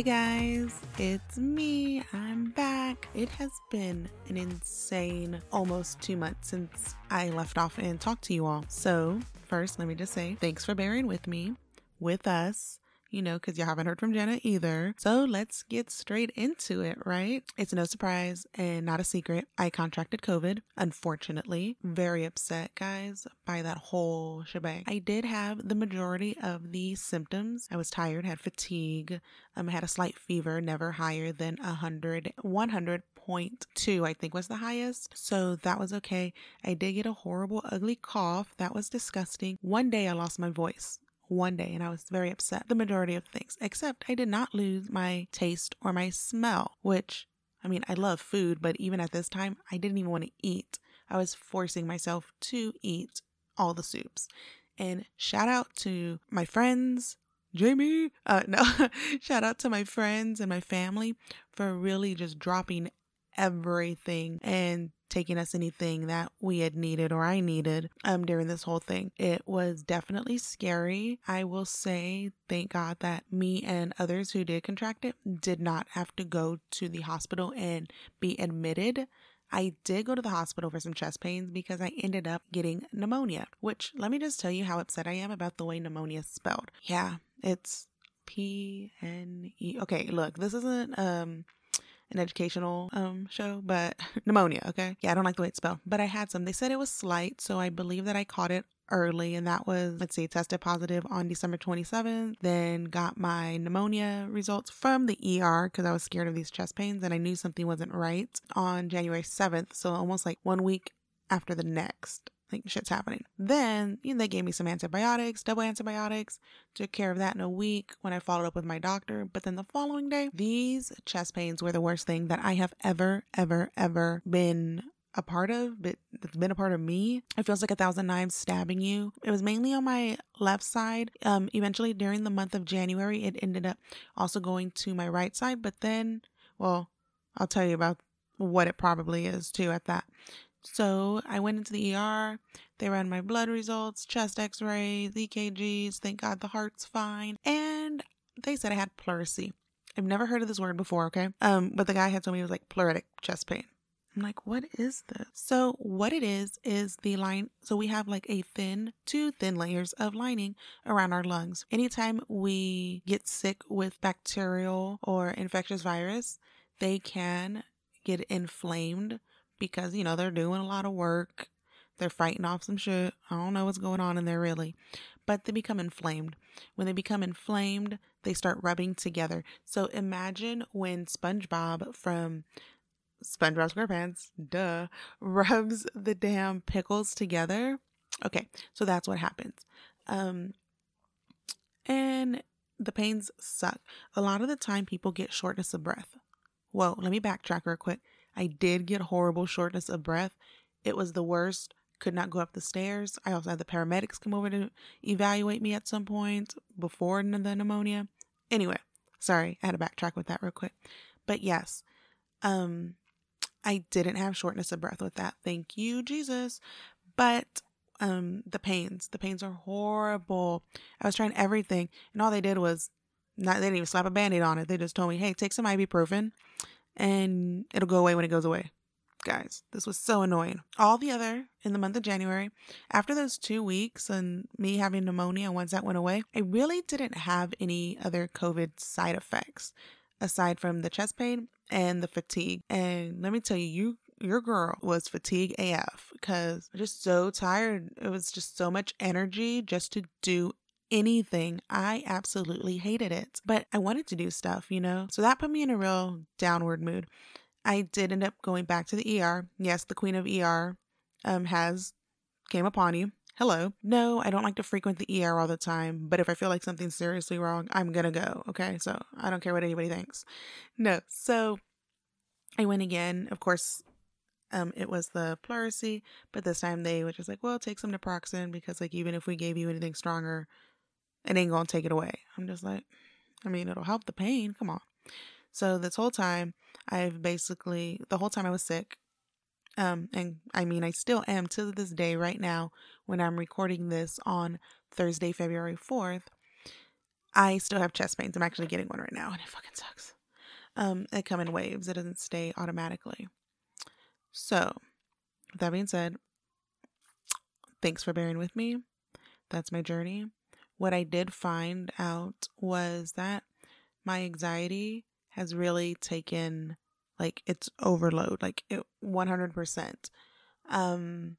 Hey guys, it's me. I'm back. It has been an insane almost two months since I left off and talked to you all. So, first, let me just say thanks for bearing with me, with us you know, because you haven't heard from Jenna either. So let's get straight into it, right? It's no surprise and not a secret. I contracted COVID, unfortunately. Very upset, guys, by that whole shebang. I did have the majority of the symptoms. I was tired, had fatigue, um, had a slight fever, never higher than 100, 100.2, I think was the highest. So that was okay. I did get a horrible, ugly cough. That was disgusting. One day I lost my voice one day and I was very upset. The majority of things, except I did not lose my taste or my smell, which I mean, I love food, but even at this time, I didn't even want to eat. I was forcing myself to eat all the soups. And shout out to my friends, Jamie. Uh, no, shout out to my friends and my family for really just dropping everything and taking us anything that we had needed or I needed um during this whole thing. It was definitely scary. I will say thank God that me and others who did contract it did not have to go to the hospital and be admitted. I did go to the hospital for some chest pains because I ended up getting pneumonia, which let me just tell you how upset I am about the way pneumonia is spelled. Yeah, it's P N E. Okay, look, this isn't um an educational um show, but pneumonia, okay? Yeah, I don't like the way it's spelled, but I had some. They said it was slight, so I believe that I caught it early and that was let's see tested positive on december 27th then got my pneumonia results from the er because i was scared of these chest pains and i knew something wasn't right on january 7th so almost like one week after the next like shit's happening. Then you know, they gave me some antibiotics, double antibiotics, took care of that in a week when I followed up with my doctor. But then the following day, these chest pains were the worst thing that I have ever, ever, ever been a part of, but it's been a part of me. It feels like a thousand knives stabbing you. It was mainly on my left side. Um, eventually during the month of January, it ended up also going to my right side. But then, well, I'll tell you about what it probably is too at that. So I went into the ER. They ran my blood results, chest x rays, EKGs. Thank God the heart's fine. And they said I had pleurisy. I've never heard of this word before, okay? Um, but the guy had told me it was like pleuritic chest pain. I'm like, what is this? So, what it is, is the line. So, we have like a thin, two thin layers of lining around our lungs. Anytime we get sick with bacterial or infectious virus, they can get inflamed because, you know, they're doing a lot of work. They're fighting off some shit. I don't know what's going on in there really. But they become inflamed. When they become inflamed, they start rubbing together. So imagine when SpongeBob from SpongeBob SquarePants, duh, rubs the damn pickles together. Okay, so that's what happens. Um, and the pains suck. A lot of the time, people get shortness of breath. Whoa, let me backtrack real quick. I did get horrible shortness of breath. It was the worst. Could not go up the stairs. I also had the paramedics come over to evaluate me at some point before the pneumonia. Anyway, sorry, I had to backtrack with that real quick. But yes, um, I didn't have shortness of breath with that. Thank you, Jesus. But um, the pains, the pains are horrible. I was trying everything, and all they did was not. They didn't even slap a band-aid on it. They just told me, "Hey, take some ibuprofen." And it'll go away when it goes away. Guys, this was so annoying. All the other in the month of January, after those two weeks and me having pneumonia, once that went away, I really didn't have any other COVID side effects aside from the chest pain and the fatigue. And let me tell you, you your girl was fatigue AF because just so tired. It was just so much energy just to do anything. I absolutely hated it, but I wanted to do stuff, you know? So that put me in a real downward mood. I did end up going back to the ER. Yes, the queen of ER um, has came upon you. Hello. No, I don't like to frequent the ER all the time, but if I feel like something's seriously wrong, I'm gonna go. Okay, so I don't care what anybody thinks. No, so I went again. Of course, um, it was the pleurisy, but this time they were just like, well, take some naproxen because, like, even if we gave you anything stronger, it ain't gonna take it away. I'm just like, I mean, it'll help the pain. Come on. So this whole time, I've basically the whole time I was sick, um, and I mean, I still am to this day right now when I'm recording this on Thursday, February 4th. I still have chest pains. I'm actually getting one right now, and it fucking sucks. Um, it come in waves. It doesn't stay automatically. So, with that being said, thanks for bearing with me. That's my journey. What I did find out was that my anxiety has really taken like it's overload, like it 100%. Um,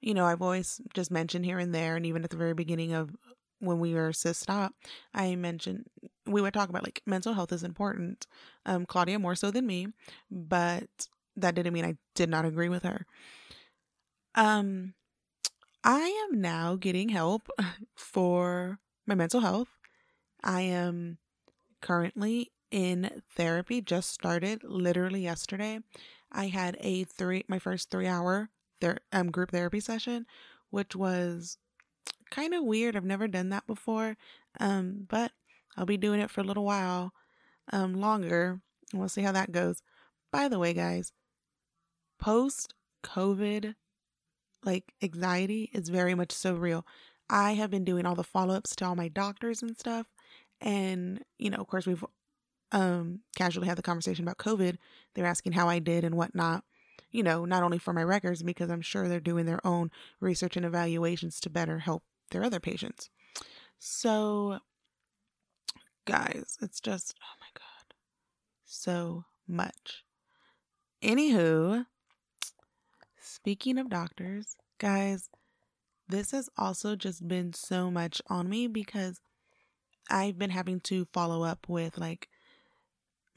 you know, I've always just mentioned here and there, and even at the very beginning of when we were sis stop, I mentioned we would talk about like mental health is important. Um, Claudia more so than me, but that didn't mean I did not agree with her. Um, I am now getting help for my mental health. I am currently in therapy, just started literally yesterday. I had a three, my first three hour ther- um, group therapy session, which was kind of weird. I've never done that before. Um, but I'll be doing it for a little while um, longer. We'll see how that goes. By the way, guys, post COVID, like anxiety is very much so real. I have been doing all the follow ups to all my doctors and stuff. And, you know, of course, we've um, casually had the conversation about COVID. They're asking how I did and whatnot you know, not only for my records, because I'm sure they're doing their own research and evaluations to better help their other patients. So, guys, it's just, oh my God, so much. Anywho, speaking of doctors, guys, this has also just been so much on me because I've been having to follow up with like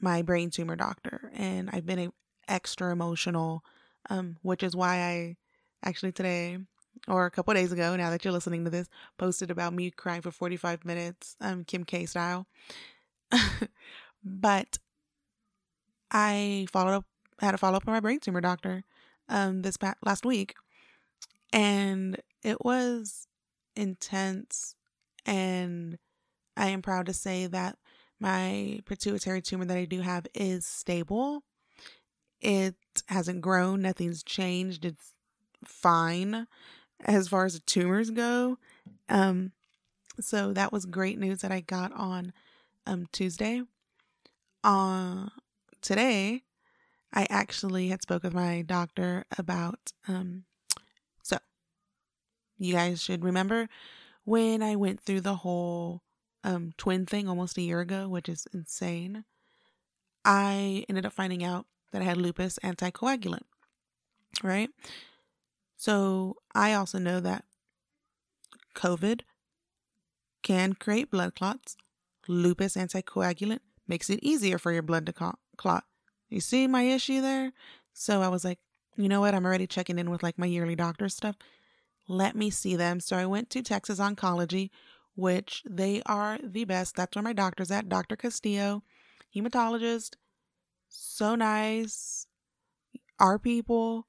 my brain tumor doctor and I've been extra emotional, um, which is why I actually today or a couple days ago, now that you're listening to this, posted about me crying for 45 minutes, um, Kim K style. but I followed up, had a follow up with my brain tumor doctor, um, this past, last week, and it was intense. And I am proud to say that my pituitary tumor that I do have is stable. It hasn't grown, nothing's changed. It's fine as far as the tumors go. Um, so that was great news that I got on um, Tuesday. Uh, today, I actually had spoke with my doctor about. Um, so, you guys should remember when I went through the whole um, twin thing almost a year ago, which is insane. I ended up finding out that I had lupus anticoagulant, right? So I also know that COVID can create blood clots. Lupus anticoagulant makes it easier for your blood to clot. You see my issue there? So I was like, you know what? I'm already checking in with like my yearly doctor stuff. Let me see them. So I went to Texas Oncology, which they are the best. That's where my doctor's at. Dr. Castillo, hematologist. So nice. Our people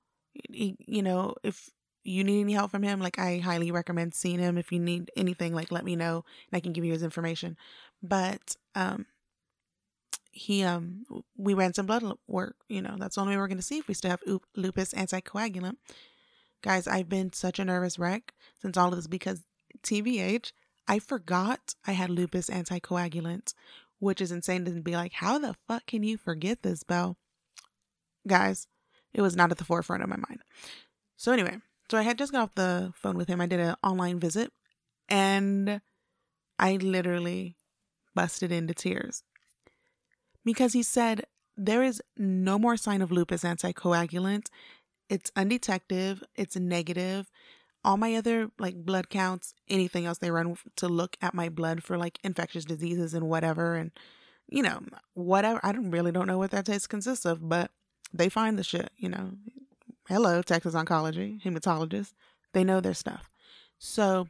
you know, if you need any help from him, like I highly recommend seeing him. If you need anything, like let me know and I can give you his information. But um he um we ran some blood work, you know, that's the only way we're gonna see if we still have lupus anticoagulant. Guys, I've been such a nervous wreck since all of this because TBH, I forgot I had lupus anticoagulant, which is insane to be like, how the fuck can you forget this, Belle? Guys, it was not at the forefront of my mind. So anyway, so I had just got off the phone with him. I did an online visit and I literally busted into tears because he said there is no more sign of lupus anticoagulant. It's undetective, it's negative. All my other like blood counts, anything else they run to look at my blood for like infectious diseases and whatever and you know, whatever. I don't really don't know what that test consists of, but they find the shit, you know. Hello, Texas Oncology, hematologists. They know their stuff. So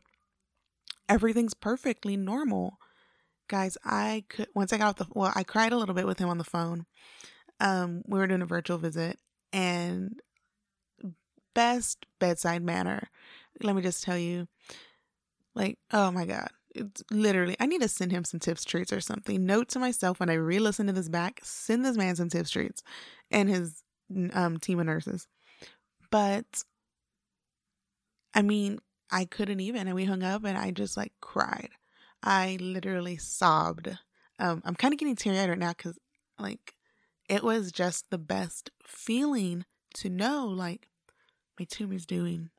everything's perfectly normal. Guys, I could once I got off the well, I cried a little bit with him on the phone. Um, we were doing a virtual visit and best bedside manner. Let me just tell you, like, oh my god. It's literally, I need to send him some tips treats or something. Note to myself when I re listen to this back, send this man some tips treats and his um, team of nurses. But I mean, I couldn't even, and we hung up, and I just like cried. I literally sobbed. Um, I'm kind of getting teary eyed right now because, like, it was just the best feeling to know, like, my tumor's doing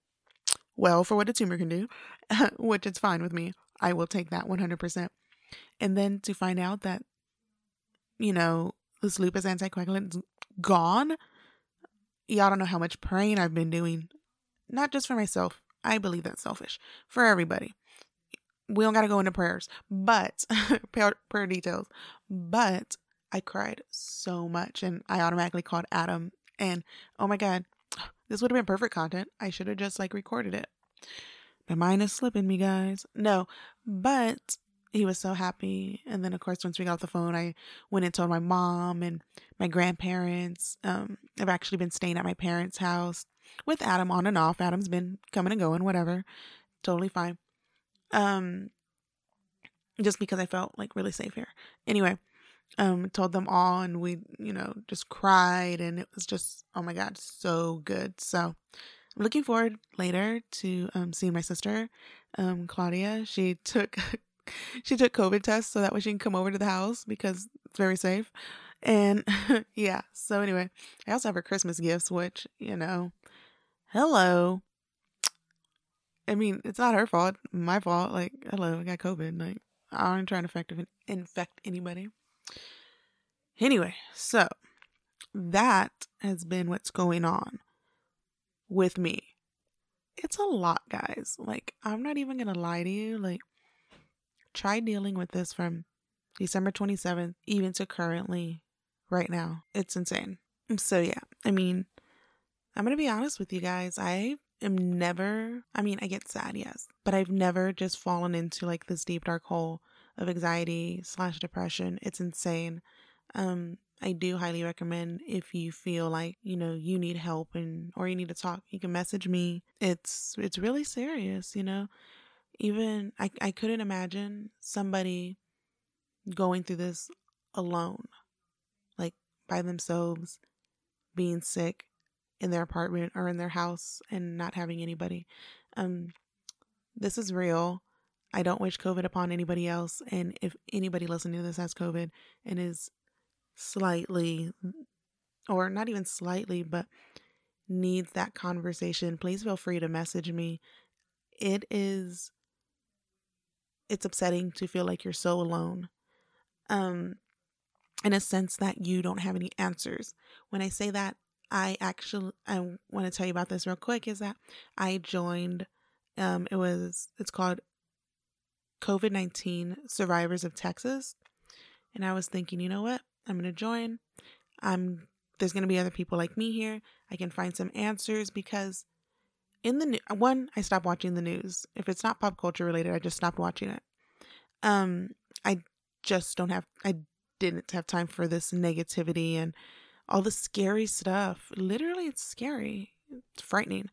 well for what a tumor can do, which is fine with me. I will take that 100%. And then to find out that, you know, this lupus anticoagulant is gone, y'all don't know how much praying I've been doing. Not just for myself. I believe that's selfish. For everybody. We don't got to go into prayers, but prayer, details. But I cried so much and I automatically called Adam. And oh my God, this would have been perfect content. I should have just like recorded it. My mind is slipping me, guys. No, but he was so happy. And then, of course, once we got off the phone, I went and told my mom and my grandparents. Um, I've actually been staying at my parents' house with Adam on and off. Adam's been coming and going, whatever. Totally fine. Um, just because I felt like really safe here. Anyway, um, told them all, and we, you know, just cried, and it was just, oh my god, so good. So, I'm looking forward later to um seeing my sister, um, Claudia. She took she took COVID tests so that way she can come over to the house because it's very safe. And yeah, so anyway, I also have her Christmas gifts, which, you know, hello. I mean, it's not her fault, my fault. Like, hello, I got COVID. Like, I am trying to infect, infect anybody. Anyway, so that has been what's going on with me. It's a lot, guys. Like, I'm not even to lie to you. Like, try dealing with this from December 27th even to currently right now. It's insane. So, yeah, I mean, I'm to be honest with you guys. I am never, I mean, I get sad, yes, but I've never just fallen into like this deep, dark hole of anxiety slash depression. It's insane. Um, I do highly recommend if you feel like, you know, you need help and or you need to talk, you can message me. It's it's really serious, you know. Even I I couldn't imagine somebody going through this alone. Like by themselves, being sick in their apartment or in their house and not having anybody. Um this is real. I don't wish COVID upon anybody else. And if anybody listening to this has COVID and is slightly, or not even slightly, but needs that conversation, please feel free to message me. It is, it's upsetting to feel like you're so alone. Um, in a sense that you don't have any answers. When I say that, I actually I want to tell you about this real quick is that I joined um it was it's called COVID-19 Survivors of Texas and I was thinking, you know what? I'm going to join. I'm there's going to be other people like me here. I can find some answers because in the one I stopped watching the news. If it's not pop culture related, I just stopped watching it. Um I just don't have I didn't have time for this negativity and all the scary stuff. Literally it's scary. It's frightening.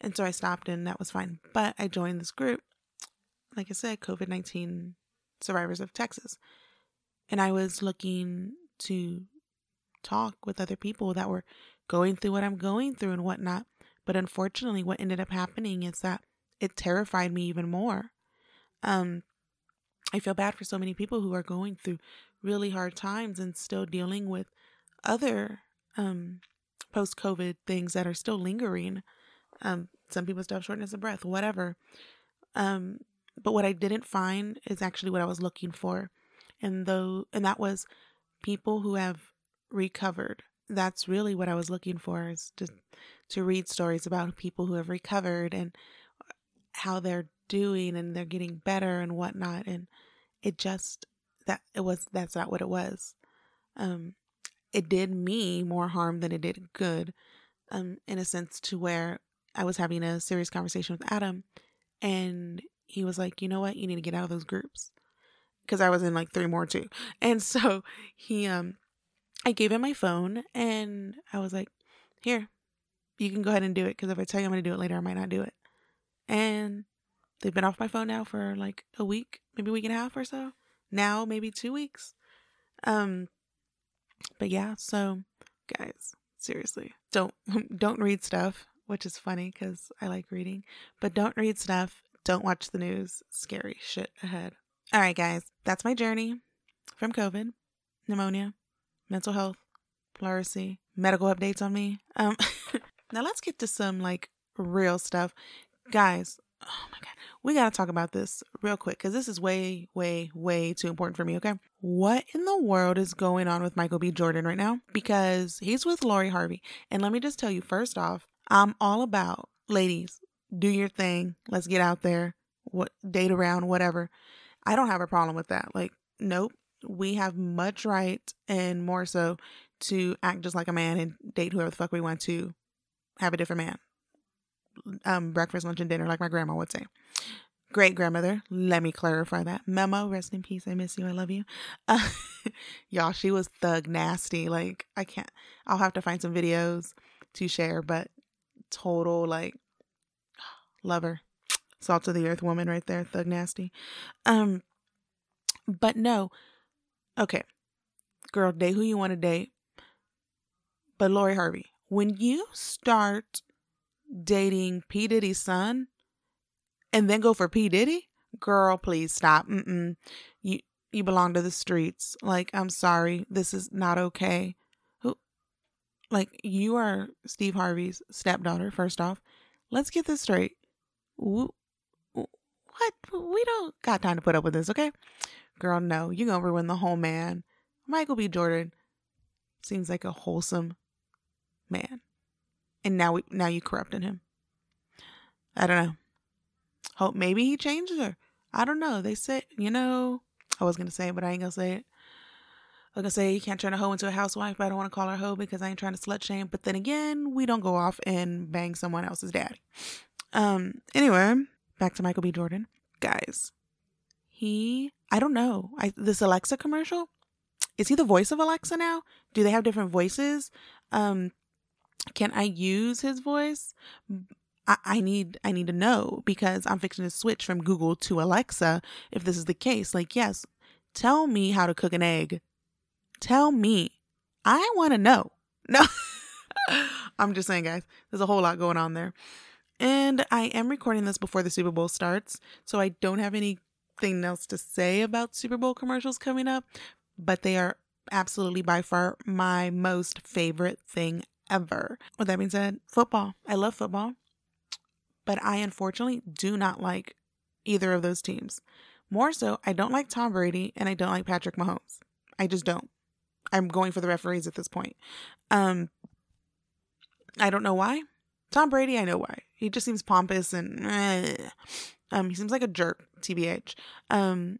And so I stopped and that was fine. But I joined this group. Like I said, COVID-19 survivors of Texas. And I was looking to talk with other people that were going through what I'm going through and whatnot. But unfortunately, what ended up happening is that it terrified me even more. Um, I feel bad for so many people who are going through really hard times and still dealing with other um, post COVID things that are still lingering. Um, some people still have shortness of breath, whatever. Um, but what I didn't find is actually what I was looking for, and though, and that was people who have recovered. That's really what I was looking for is to to read stories about people who have recovered and how they're doing and they're getting better and whatnot. And it just that it was that's not what it was. Um, it did me more harm than it did good. Um, in a sense to where I was having a serious conversation with Adam, and he was like, "You know what? You need to get out of those groups." because I was in like three more too. And so he um I gave him my phone and I was like, "Here. You can go ahead and do it because if I tell you I'm going to do it later, I might not do it." And they've been off my phone now for like a week, maybe a week and a half or so. Now, maybe 2 weeks. Um but yeah, so guys, seriously, don't don't read stuff, which is funny cuz I like reading, but don't read stuff, don't watch the news. Scary shit ahead. All right, guys, that's my journey from COVID, pneumonia, mental health, pleurisy, medical updates on me. Um, now let's get to some like real stuff, guys. Oh my god, we gotta talk about this real quick because this is way, way, way too important for me. Okay, what in the world is going on with Michael B. Jordan right now? Because he's with Lori Harvey, and let me just tell you, first off, I'm all about ladies. Do your thing. Let's get out there. What date around, whatever. I don't have a problem with that. Like, nope. We have much right and more so to act just like a man and date whoever the fuck we want to have a different man. Um, breakfast, lunch, and dinner, like my grandma would say. Great grandmother. Let me clarify that. Memo, rest in peace. I miss you. I love you. Uh, y'all, she was thug nasty. Like, I can't, I'll have to find some videos to share, but total, like, lover. Salt of the earth woman right there. Thug nasty. Um, but no. Okay. Girl, date who you want to date. But Lori Harvey, when you start dating P. Diddy's son and then go for P. Diddy, girl, please stop. Mm-mm. You you belong to the streets. Like, I'm sorry. This is not okay. Who like you are Steve Harvey's stepdaughter, first off. Let's get this straight. What? We don't got time to put up with this, okay? Girl, no. You gonna ruin the whole man. Michael B. Jordan seems like a wholesome man. And now we now you corrupting him. I don't know. Hope maybe he changes her. I don't know. They said, you know I was gonna say it, but I ain't gonna say it. I was gonna say you can't turn a hoe into a housewife, but I don't want to call her hoe because I ain't trying to slut shame. But then again, we don't go off and bang someone else's daddy. Um. Anyway, back to Michael B. Jordan, guys. He, I don't know. I this Alexa commercial. Is he the voice of Alexa now? Do they have different voices? Um, can I use his voice? I, need I need to know because I'm fixing to switch from Google to Alexa if this is the case. Like, yes, tell me how to cook an egg. Tell me. I want to know. No. I'm just saying, guys, there's a whole lot going on there. And I am recording this before the Super Bowl starts, so I don't have anything else to say about Super Bowl commercials coming up, but they are absolutely by far my most favorite thing ever. With that being said, football. I love football, but I unfortunately do not like either of those teams. More so, I don't like Tom Brady and I don't like Patrick Mahomes. I just don't. I'm going for the referees at this point. Um, I don't know why. Tom Brady, I know why. He just seems pompous and uh, um, he seems like a jerk. Tbh. Um,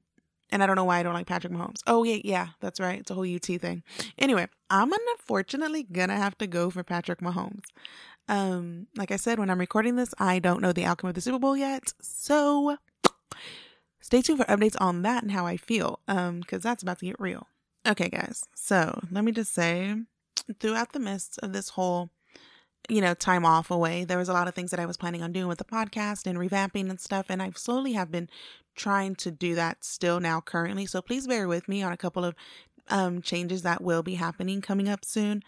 and I don't know why I don't like Patrick Mahomes. Oh, yeah, yeah, that's right. It's a whole UT thing. Anyway, I'm unfortunately gonna have to go for Patrick Mahomes. Um, like I said, when I'm recording this, I don't know the outcome of the Super Bowl yet. So stay tuned for updates on that and how I feel. Um, because that's about to get real. Okay, guys. So let me just say, throughout the midst of this whole you know, time off away. There was a lot of things that I was planning on doing with the podcast and revamping and stuff. And I slowly have been trying to do that still now currently. So please bear with me on a couple of um, changes that will be happening coming up soon.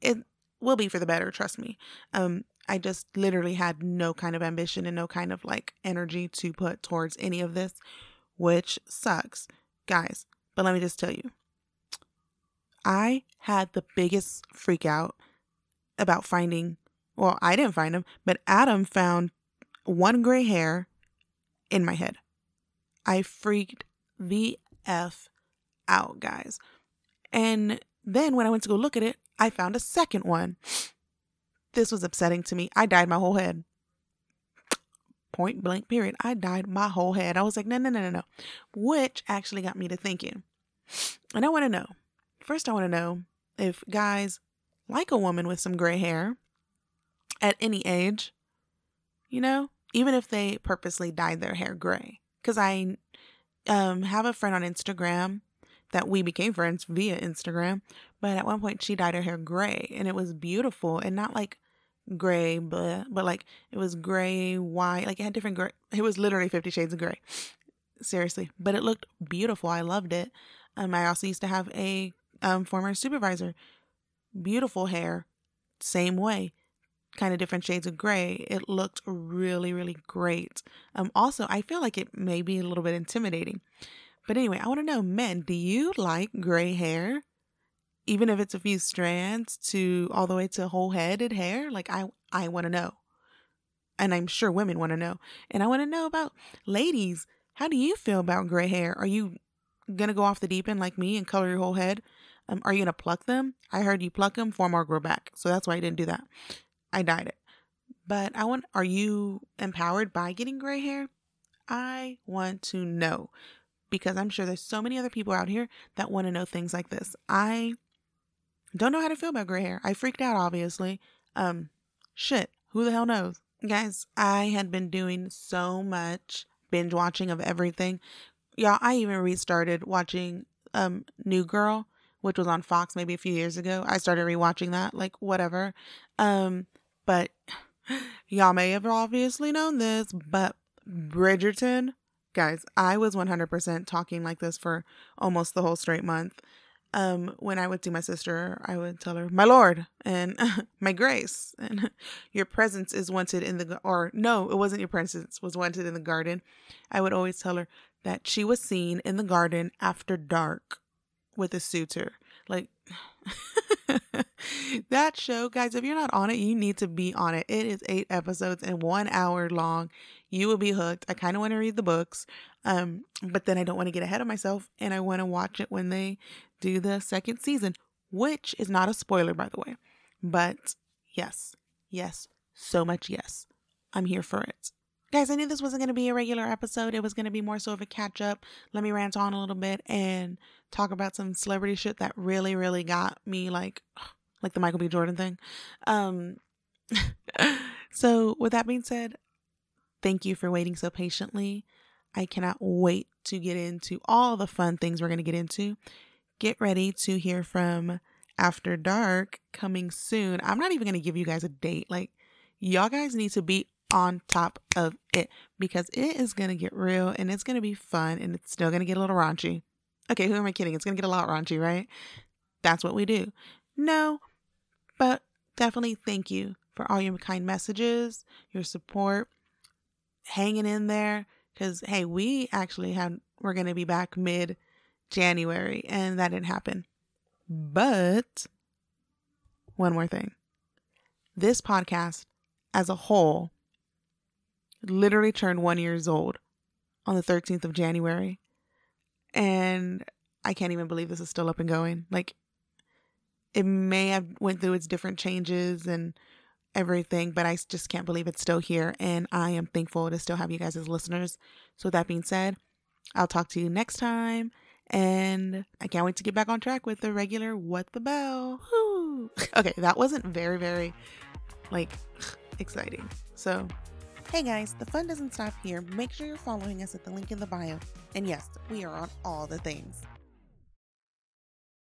It will be for the better, trust me. Um, I just literally had no kind of ambition and no kind of like energy to put towards any of this, which sucks, guys. But let me just tell you, I had the biggest freak out about finding, well, I didn't find him, but Adam found one gray hair in my head. I freaked the F out, guys. And then when I went to go look at it, I found a second one. This was upsetting to me. I dyed my whole head. Point blank, period. I dyed my whole head. I was like, no, no, no, no, no. Which actually got me to thinking. And I want to know first, I want to know if guys like a woman with some gray hair at any age, you know, even if they purposely dyed their hair gray because I um have a friend on Instagram that we became friends via Instagram, but at one point she dyed her hair gray and it was beautiful and not like gray but but like it was gray white like it had different gray it was literally 50 shades of gray seriously. But it looked beautiful. I loved it. Um i also used to have a um former supervisor. Beautiful hair same way kind of different shades of gray, it looked really, really great. Um, also, I feel like it may be a little bit intimidating, But anyway, I want to know, men, do you like gray hair? Even if it's a few strands to all the way to whole headed hair? Like I I want to know. And I'm sure women want to know. And I want to know about ladies. How do you feel about gray hair? Are you gonna go off the deep end like me and color your whole head? Um, are you gonna pluck them? I heard you pluck them, form or grow back. So that's why I didn't do that. I dyed it. But I want are you empowered by getting gray hair? I want to know because I'm sure there's so many other people out here that want to know things like this. I don't know how to feel about gray hair. I freaked out obviously. Um shit, who the hell knows? Guys, I had been doing so much binge watching of everything. Y'all, I even restarted watching um New Girl, which was on Fox maybe a few years ago. I started rewatching that, like whatever. Um, but y'all may have obviously known this, but Bridgerton, guys, I was 100% talking like this for almost the whole straight month. Um, when I would see my sister, I would tell her, "My lord," and "My grace," and "Your presence is wanted in the," or no, it wasn't your presence was wanted in the garden. I would always tell her that she was seen in the garden after dark with a suitor. Like that show, guys, if you're not on it, you need to be on it. It is eight episodes and one hour long. You will be hooked. I kind of want to read the books, um, but then I don't want to get ahead of myself and I want to watch it when they do the second season, which is not a spoiler, by the way. But yes, yes, so much yes. I'm here for it. Guys, I knew this wasn't going to be a regular episode. It was going to be more so of a catch up. Let me rant on a little bit and talk about some celebrity shit that really, really got me like, like the Michael B. Jordan thing. Um, so with that being said, thank you for waiting so patiently. I cannot wait to get into all the fun things we're going to get into. Get ready to hear from After Dark coming soon. I'm not even going to give you guys a date. Like, y'all guys need to be on top of it because it is going to get real and it's going to be fun and it's still going to get a little raunchy. Okay, who am I kidding? It's going to get a lot raunchy, right? That's what we do. No, but definitely thank you for all your kind messages, your support, hanging in there. Because, hey, we actually had, we're going to be back mid January and that didn't happen. But one more thing this podcast as a whole literally turned one years old on the 13th of January. And I can't even believe this is still up and going. Like it may have went through its different changes and everything, but I just can't believe it's still here. And I am thankful to still have you guys as listeners. So with that being said, I'll talk to you next time. And I can't wait to get back on track with the regular What the Bell. Woo. Okay, that wasn't very, very like exciting. So Hey guys, the fun doesn't stop here. Make sure you're following us at the link in the bio. And yes, we are on all the things.